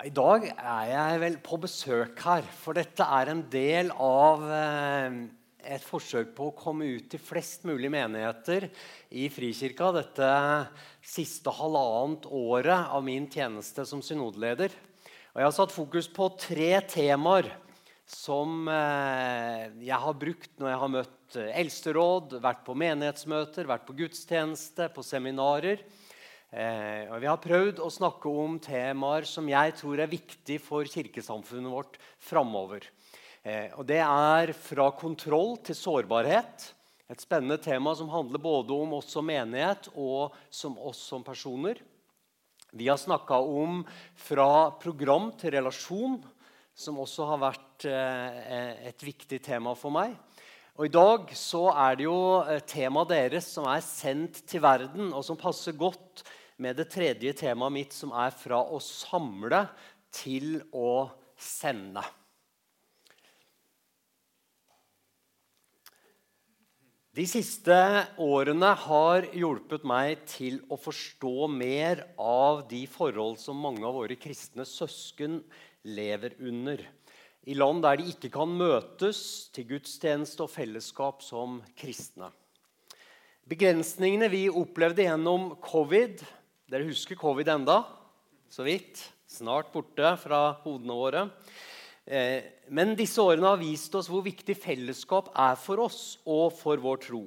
I dag er jeg vel på besøk her, for dette er en del av eh, et forsøk på å komme ut til flest mulig menigheter i Frikirka dette siste halvannet året av min tjeneste som synodeleder. Og jeg har satt fokus på tre temaer som eh, jeg har brukt når jeg har møtt eldsteråd, vært på menighetsmøter, vært på gudstjeneste, på seminarer. Eh, vi har prøvd å snakke om temaer som jeg tror er viktig for kirkesamfunnet vårt framover. Eh, og det er fra kontroll til sårbarhet. Et spennende tema som handler både om oss som menighet og som oss som personer. Vi har snakka om fra program til relasjon, som også har vært eh, et viktig tema for meg. Og I dag så er det jo eh, temaet deres som er sendt til verden, og som passer godt med det tredje temaet mitt, som er fra å samle til å sende. De siste årene har hjulpet meg til å forstå mer av de forhold som mange av våre kristne søsken lever under. I land der de ikke kan møtes til gudstjeneste og fellesskap som kristne. Begrensningene vi opplevde gjennom covid, dere husker covid enda? Så vidt. Snart borte fra hodene våre. Eh, men disse årene har vist oss hvor viktig fellesskap er for oss og for vår tro.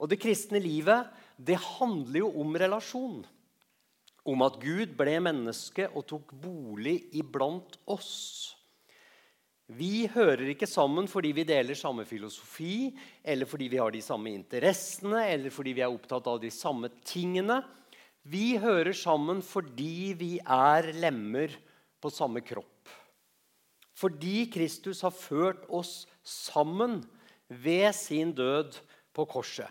Og det kristne livet det handler jo om relasjon. Om at Gud ble menneske og tok bolig iblant oss. Vi hører ikke sammen fordi vi deler samme filosofi, eller fordi vi har de samme interessene, eller fordi vi er opptatt av de samme tingene. Vi hører sammen fordi vi er lemmer på samme kropp. Fordi Kristus har ført oss sammen ved sin død på korset.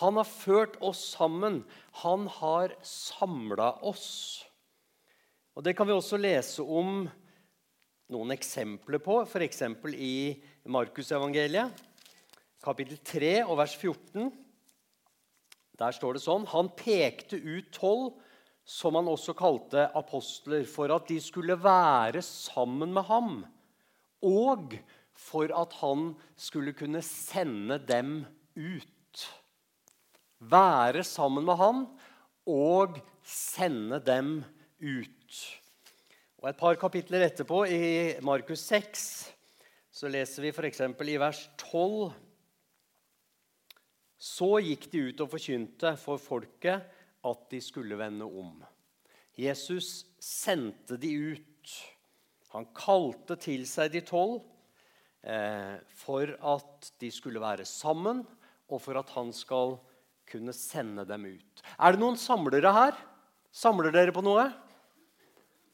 Han har ført oss sammen. Han har samla oss. Og Det kan vi også lese om noen eksempler på, f.eks. i Markusevangeliet, kapittel 3 og vers 14. Der står det sånn Han pekte ut tolv, som han også kalte apostler, for at de skulle være sammen med ham, og for at han skulle kunne sende dem ut. Være sammen med han og sende dem ut. Og Et par kapitler etterpå, i Markus 6, så leser vi f.eks. i vers 12 så gikk de ut og forkynte for folket at de skulle vende om. Jesus sendte de ut. Han kalte til seg de tolv eh, for at de skulle være sammen, og for at han skal kunne sende dem ut. Er det noen samlere her? Samler dere på noe?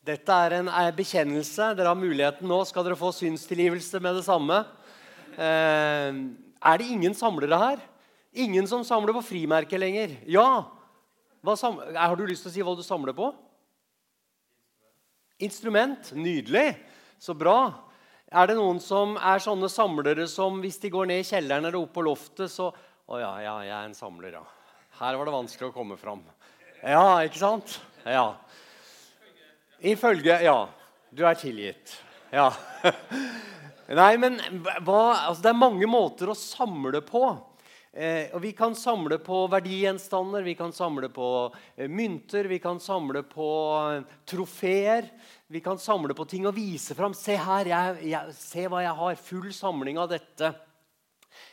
Dette er en bekjennelse. Dere har muligheten nå. Skal dere få synstilgivelse med det samme? Eh, er det ingen samlere her? Ingen som samler på frimerker lenger. Ja! har du lyst til å si hva du samler på? Instrument. Nydelig. Så bra. Er det noen som er sånne samlere som hvis de går ned i kjelleren eller opp på loftet, så Å ja, ja, jeg er en samler, ja. Her var det vanskelig å komme fram. Ja, ikke sant? Ja. Ifølge Ja. Du er tilgitt. Ja. Nei, men hva, altså, det er mange måter å samle på. Eh, og Vi kan samle på verdigjenstander, vi kan samle på eh, mynter, vi kan samle på eh, trofeer. Vi kan samle på ting og vise fram. Se her, jeg, jeg, se hva jeg har. Full samling av dette.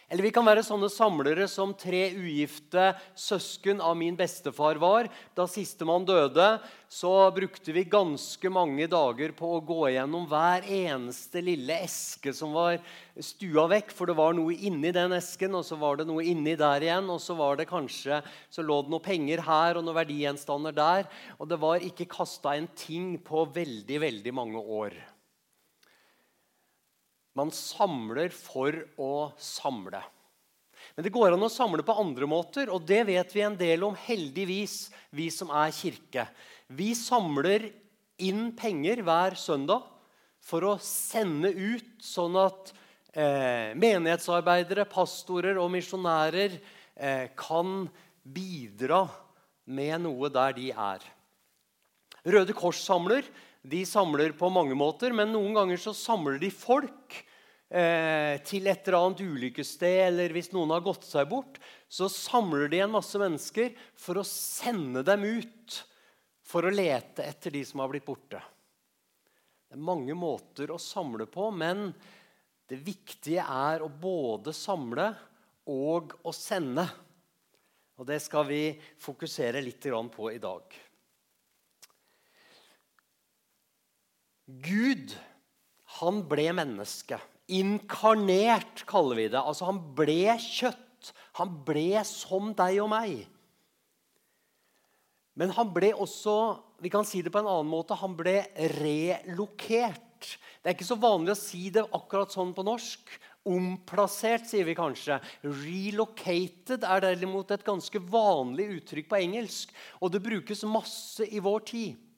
Eller vi kan være sånne samlere som tre ugifte søsken av min bestefar var. Da sistemann døde, så brukte vi ganske mange dager på å gå gjennom hver eneste lille eske som var stua vekk. For det var noe inni den esken, og så var det noe inni der igjen. Og så var det kanskje, så lå det noe penger her og noen verdigjenstander der. Og det var ikke kasta en ting på veldig, veldig mange år. Man samler for å samle. Men det går an å samle på andre måter, og det vet vi en del om, heldigvis, vi som er kirke. Vi samler inn penger hver søndag for å sende ut, sånn at eh, menighetsarbeidere, pastorer og misjonærer eh, kan bidra med noe der de er. Røde Kors samler. De samler på mange måter, men noen ganger så samler de folk eh, til et eller annet ulykkessted, eller hvis noen har gått seg bort, så samler de en masse mennesker for å sende dem ut for å lete etter de som har blitt borte. Det er mange måter å samle på, men det viktige er å både samle og å sende. Og Det skal vi fokusere litt på i dag. Gud, han ble menneske. Inkarnert, kaller vi det. Altså, han ble kjøtt. Han ble som deg og meg. Men han ble også vi kan si det på en annen måte, han ble relokert. Det er ikke så vanlig å si det akkurat sånn på norsk. Omplassert, sier vi kanskje. Relocated er derimot et ganske vanlig uttrykk på engelsk. Og det brukes masse i vår tid.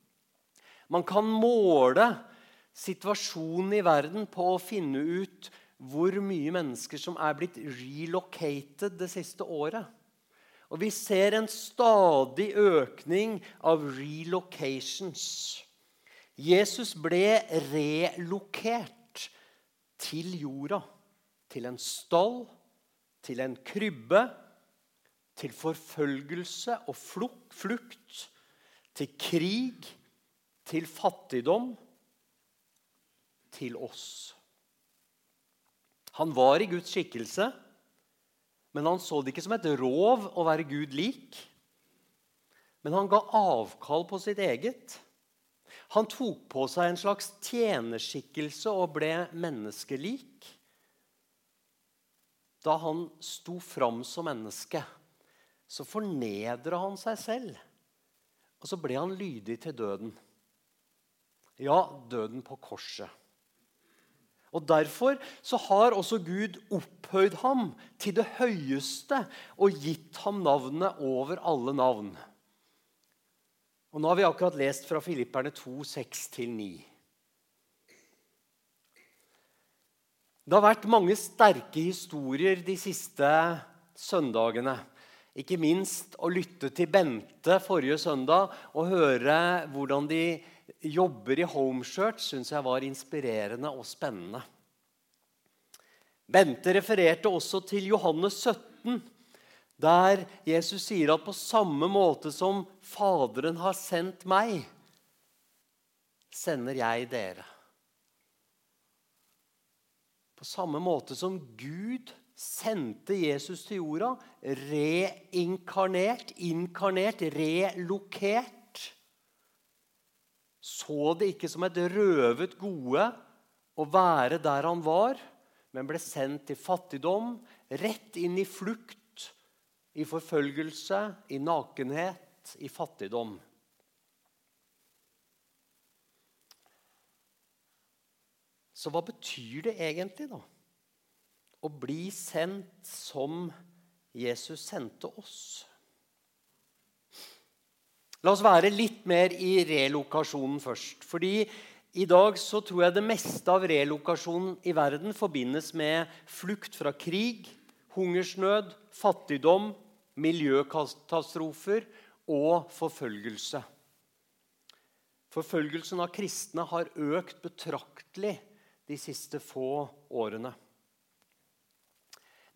Man kan måle situasjonen i verden på å finne ut hvor mye mennesker som er blitt relocated det siste året. Og vi ser en stadig økning av relocations. Jesus ble relokert til jorda. Til en stall, til en krybbe, til forfølgelse og flukt, til krig til fattigdom, til oss. Han var i Guds skikkelse, men han så det ikke som et rov å være Gud lik. Men han ga avkall på sitt eget. Han tok på seg en slags tjenerskikkelse og ble menneskelik. Da han sto fram som menneske, så fornedra han seg selv. Og så ble han lydig til døden. Ja, døden på korset. Og Derfor så har også Gud opphøyd ham til det høyeste og gitt ham navnet over alle navn. Og Nå har vi akkurat lest fra Filipperne 2, 6-9. Det har vært mange sterke historier de siste søndagene. Ikke minst å lytte til Bente forrige søndag og høre hvordan de jobber i homeshirt syns jeg var inspirerende og spennende. Bente refererte også til Johannes 17, der Jesus sier at på samme måte som Faderen har sendt meg, sender jeg dere. På samme måte som Gud sendte Jesus til jorda, reinkarnert, inkarnert, relokert så det ikke som et røvet gode å være der han var, men ble sendt til fattigdom, rett inn i flukt, i forfølgelse, i nakenhet, i fattigdom. Så hva betyr det egentlig, da? Å bli sendt som Jesus sendte oss? La oss være litt mer i relokasjonen først. Fordi i dag så tror jeg det meste av relokasjonen i verden forbindes med flukt fra krig, hungersnød, fattigdom, miljøkatastrofer og forfølgelse. Forfølgelsen av kristne har økt betraktelig de siste få årene.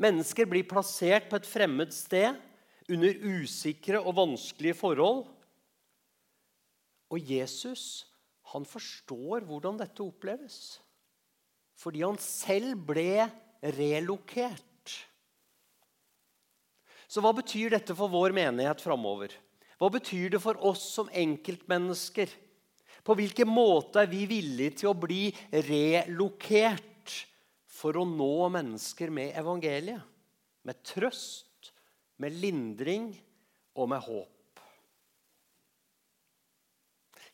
Mennesker blir plassert på et fremmed sted under usikre og vanskelige forhold og Jesus han forstår hvordan dette oppleves. Fordi han selv ble relokert. Så hva betyr dette for vår menighet framover? Hva betyr det for oss som enkeltmennesker? På hvilken måte er vi villige til å bli relokert for å nå mennesker med evangeliet? Med trøst, med lindring og med håp.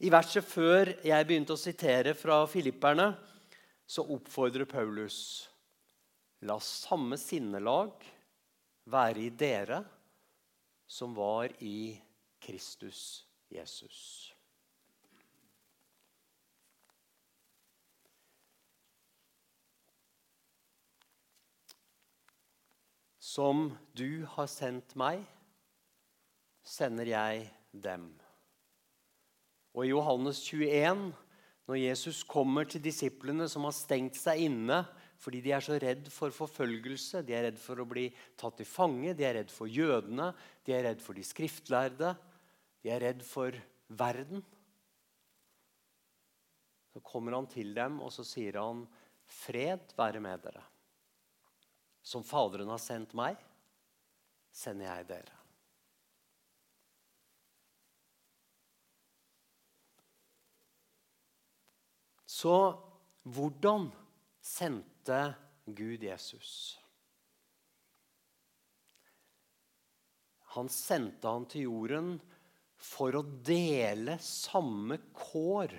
I verset før jeg begynte å sitere fra Filipperne, så oppfordrer Paulus La samme sinnelag være i dere som var i Kristus Jesus. Som du har sendt meg, sender jeg dem. Og i Johannes 21, når Jesus kommer til disiplene som har stengt seg inne fordi de er så redd for forfølgelse, de er redd for å bli tatt til fange, de er redd for jødene, de er redd for de skriftlærde, de er redd for verden. Så kommer han til dem, og så sier han, 'Fred være med dere.' Som Faderen har sendt meg, sender jeg dere. Så hvordan sendte Gud Jesus? Han sendte han til jorden for å dele samme kår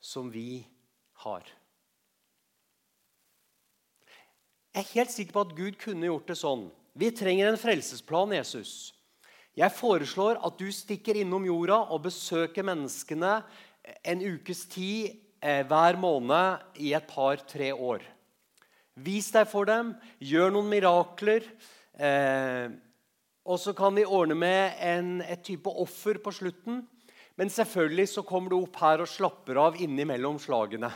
som vi har. Jeg er helt sikker på at Gud kunne gjort det sånn. Vi trenger en frelsesplan, Jesus. Jeg foreslår at du stikker innom jorda og besøker menneskene en ukes tid eh, hver måned i et par-tre år. Vis deg for dem, gjør noen mirakler. Eh, og så kan vi ordne med en, et type offer på slutten. Men selvfølgelig så kommer du opp her og slapper av innimellom slagene.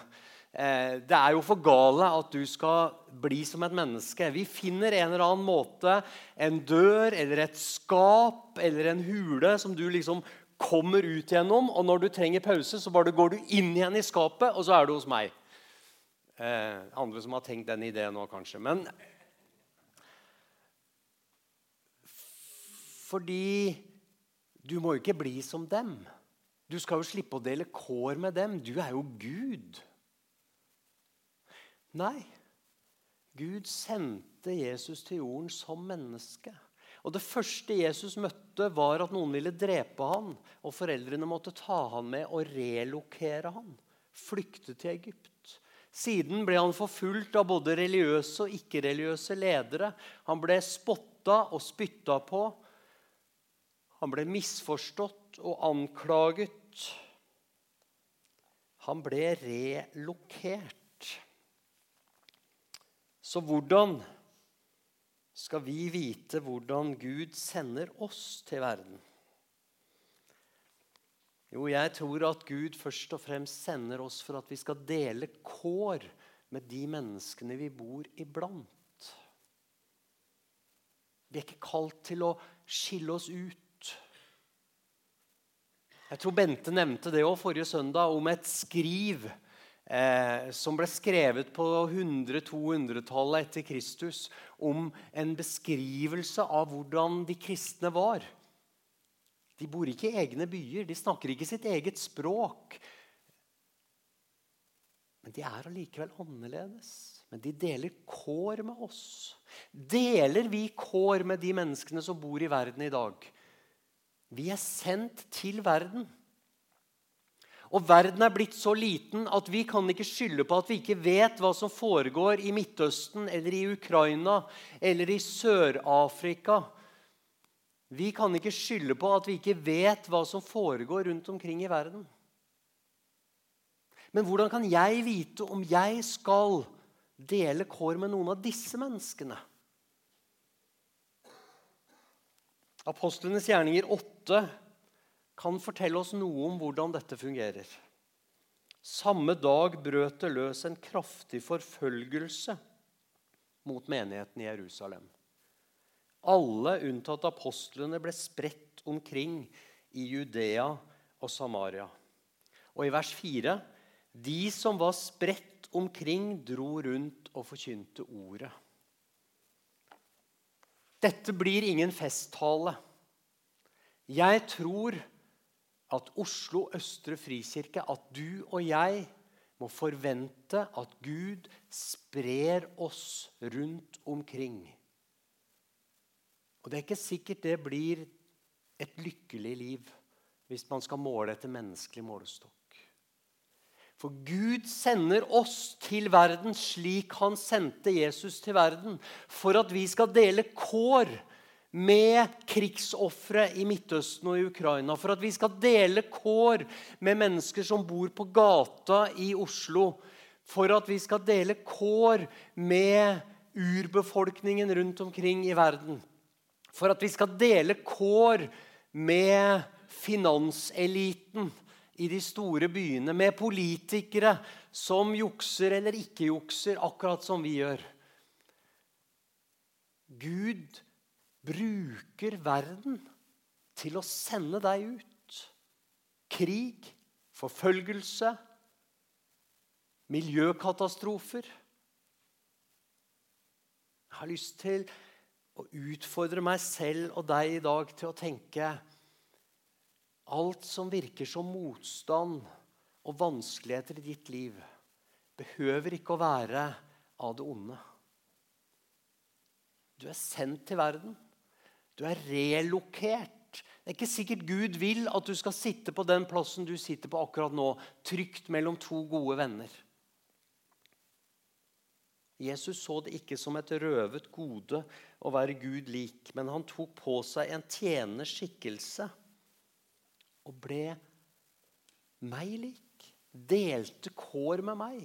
Eh, det er jo for gale at du skal bli som et menneske. Vi finner en eller annen måte, en dør eller et skap eller en hule, som du liksom kommer ut gjennom. Og når du trenger pause, så bare går du inn igjen i skapet, og så er du hos meg. Eh, andre som har tenkt den ideen nå, kanskje. Men Fordi du må jo ikke bli som dem. Du skal jo slippe å dele kår med dem. Du er jo Gud. Nei. Gud sendte Jesus til jorden som menneske. Og Det første Jesus møtte, var at noen ville drepe han, og foreldrene måtte ta han med og relokere han. Flykte til Egypt. Siden ble han forfulgt av både religiøse og ikke-religiøse ledere. Han ble spotta og spytta på. Han ble misforstått og anklaget. Han ble relokert. Så hvordan skal vi vite hvordan Gud sender oss til verden? Jo, jeg tror at Gud først og fremst sender oss for at vi skal dele kår med de menneskene vi bor iblant. Vi er ikke kalt til å skille oss ut jeg tror Bente nevnte det òg forrige søndag, om et skriv eh, som ble skrevet på 100-200-tallet etter Kristus, om en beskrivelse av hvordan de kristne var. De bor ikke i egne byer, de snakker ikke sitt eget språk. Men de er allikevel annerledes. Men de deler kår med oss. Deler vi kår med de menneskene som bor i verden i dag? Vi er sendt til verden. Og verden er blitt så liten at vi kan ikke skylde på at vi ikke vet hva som foregår i Midtøsten eller i Ukraina eller i Sør-Afrika. Vi kan ikke skylde på at vi ikke vet hva som foregår rundt omkring i verden. Men hvordan kan jeg vite om jeg skal dele kår med noen av disse menneskene? Apostlenes gjerninger 8 kan fortelle oss noe om hvordan dette fungerer. Samme dag brøt det løs en kraftig forfølgelse mot menigheten i Jerusalem. Alle unntatt apostlene ble spredt omkring i Judea og Samaria. Og i vers 4.: De som var spredt omkring, dro rundt og forkynte ordet. Dette blir ingen festtale. Jeg tror at Oslo Østre Frikirke, at du og jeg må forvente at Gud sprer oss rundt omkring. Og Det er ikke sikkert det blir et lykkelig liv hvis man skal måle etter menneskelig målestokk. For Gud sender oss til verden slik han sendte Jesus til verden. For at vi skal dele kår med krigsofre i Midtøsten og i Ukraina. For at vi skal dele kår med mennesker som bor på gata i Oslo. For at vi skal dele kår med urbefolkningen rundt omkring i verden. For at vi skal dele kår med finanseliten i de store byene, med politikere som jukser eller ikke jukser, akkurat som vi gjør. Gud bruker verden til å sende deg ut. Krig, forfølgelse, miljøkatastrofer. Jeg har lyst til å utfordre meg selv og deg i dag til å tenke Alt som virker som motstand og vanskeligheter i ditt liv, behøver ikke å være av det onde. Du er sendt til verden. Du er relokert. Det er ikke sikkert Gud vil at du skal sitte på den plassen du sitter på akkurat nå, trygt mellom to gode venner. Jesus så det ikke som et røvet gode å være Gud lik, men han tok på seg en tjeners skikkelse og ble meg lik. Delte kår med meg.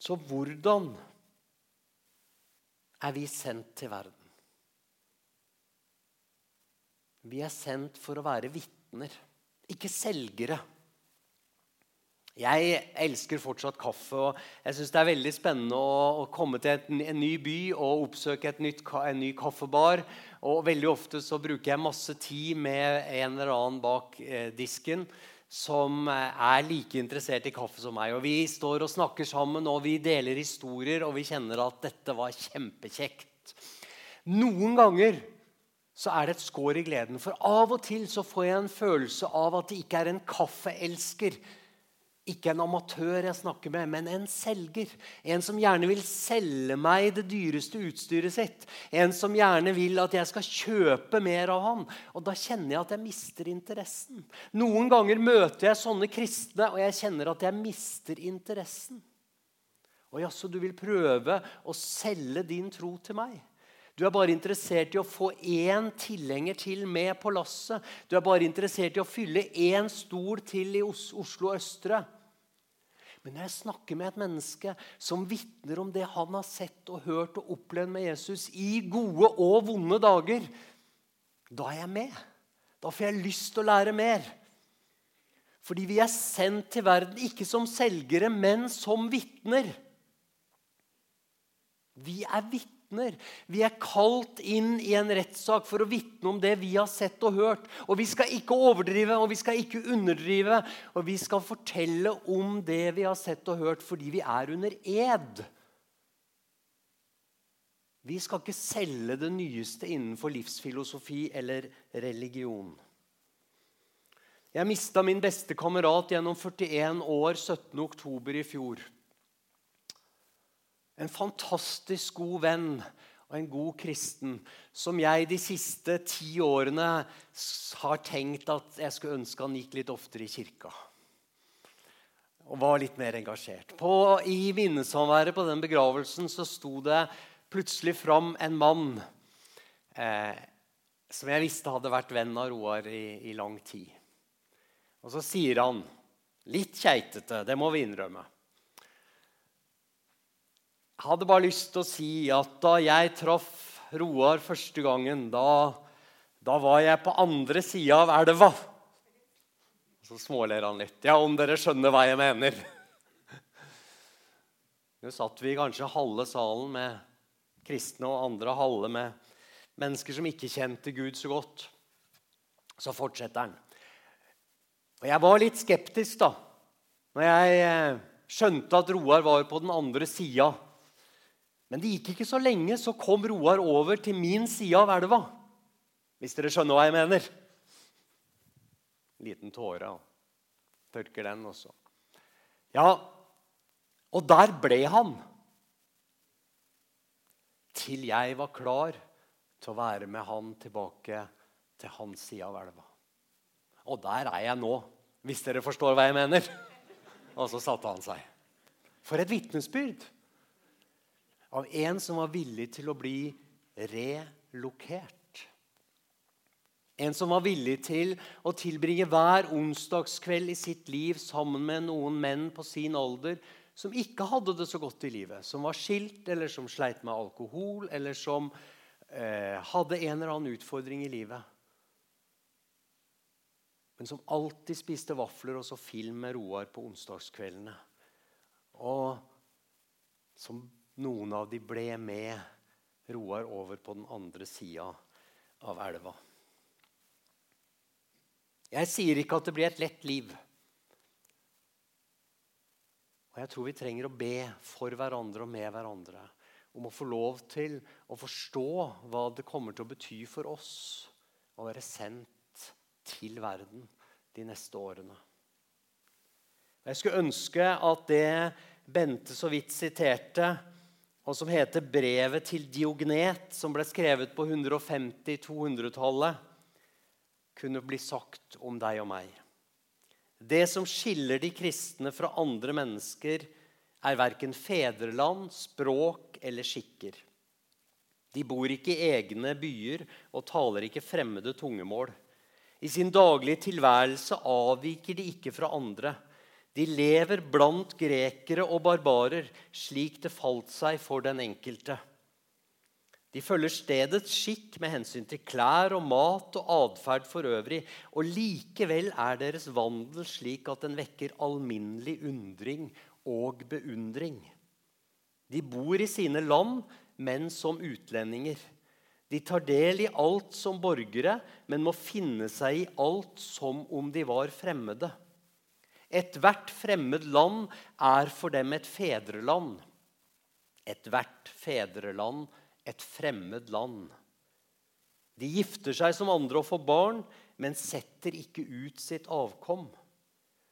Så hvordan er vi sendt til verden? Vi er sendt for å være vitner, ikke selgere. Jeg elsker fortsatt kaffe. og jeg synes Det er veldig spennende å, komme til en ny by og oppsøke nytt, en ny kaffebar. Og Veldig ofte så bruker jeg masse tid med en eller annen bak eh, disken som eh, er like interessert i kaffe som meg. Og Vi står og snakker sammen, og vi deler historier, og vi kjenner at dette var kjempekjekt. Noen ganger så er det et skår i gleden. For av og til så får jeg en følelse av at det ikke er en kaffeelsker ikke en amatør jeg snakker med, men en selger. En som gjerne vil selge meg det dyreste utstyret sitt. En som gjerne vil at jeg skal kjøpe mer av han. Og da kjenner jeg at jeg mister interessen. Noen ganger møter jeg sånne kristne, og jeg kjenner at jeg mister interessen. Og jaså, du vil prøve å selge din tro til meg? Du er bare interessert i å få én tilhenger til med på lasset. Du er bare interessert i å fylle én stol til i Oslo Østre. Men når jeg snakker med et menneske som vitner om det han har sett og hørt og opplevd med Jesus i gode og vonde dager, da er jeg med. Da får jeg lyst til å lære mer. Fordi vi er sendt til verden ikke som selgere, men som vitner. Vi er vitner vitner. Vi er kalt inn i en rettssak for å vitne om det vi har sett og hørt. Og vi skal ikke overdrive og vi skal ikke underdrive. Og vi skal fortelle om det vi har sett og hørt, fordi vi er under ed. Vi skal ikke selge det nyeste innenfor livsfilosofi eller religion. Jeg mista min beste kamerat gjennom 41 år 17.10. i fjor. En fantastisk god venn og en god kristen som jeg de siste ti årene har tenkt at jeg skulle ønske han gikk litt oftere i kirka. Og var litt mer engasjert. På, I minnesamværet på den begravelsen så sto det plutselig fram en mann eh, som jeg visste hadde vært venn av Roar i, i lang tid. Og så sier han, litt keitete, det må vi innrømme jeg hadde bare lyst til å si at da jeg traff Roar første gangen, da, da var jeg på andre sida av elva. Så småler han litt. Ja, om dere skjønner hva jeg mener. Nå satt vi kanskje halve salen med kristne og andre halve med mennesker som ikke kjente Gud så godt. Så fortsetter han. Og jeg var litt skeptisk da når jeg eh, skjønte at Roar var på den andre sida men det gikk ikke så lenge, så kom Roar over til min side av elva. Hvis dere skjønner hva jeg mener. Liten tåre. Tørker den også. Ja, og der ble han. Til jeg var klar til å være med han tilbake til hans side av elva. Og der er jeg nå, hvis dere forstår hva jeg mener. Og så satte han seg. For et vitnesbyrd! Av en som var villig til å bli relokert. En som var villig til å tilbringe hver onsdagskveld i sitt liv sammen med noen menn på sin alder som ikke hadde det så godt i livet. Som var skilt, eller som sleit med alkohol, eller som eh, hadde en eller annen utfordring i livet. Men som alltid spiste vafler og så film med Roar på onsdagskveldene. Og som noen av de ble med Roar over på den andre sida av elva. Jeg sier ikke at det blir et lett liv. Og jeg tror vi trenger å be for hverandre og med hverandre om å få lov til å forstå hva det kommer til å bety for oss å være sendt til verden de neste årene. Jeg skulle ønske at det Bente så vidt siterte, og som heter 'Brevet til Diognet', som ble skrevet på 150-200-tallet, kunne bli sagt om deg og meg. Det som skiller de kristne fra andre mennesker, er verken fedreland, språk eller skikker. De bor ikke i egne byer og taler ikke fremmede tungemål. I sin daglige tilværelse avviker de ikke fra andre. De lever blant grekere og barbarer, slik det falt seg for den enkelte. De følger stedets skikk med hensyn til klær og mat og atferd for øvrig. Og likevel er deres vandel slik at den vekker alminnelig undring og beundring. De bor i sine land, men som utlendinger. De tar del i alt som borgere, men må finne seg i alt som om de var fremmede. Ethvert fremmed land er for dem et fedreland. Ethvert fedreland et fremmed land. De gifter seg som andre og får barn, men setter ikke ut sitt avkom.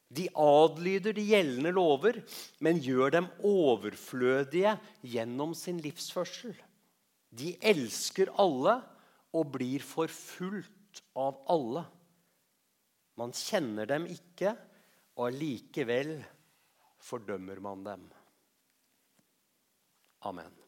De adlyder de gjeldende lover, men gjør dem overflødige gjennom sin livsførsel. De elsker alle og blir forfulgt av alle. Man kjenner dem ikke, og allikevel fordømmer man dem. Amen.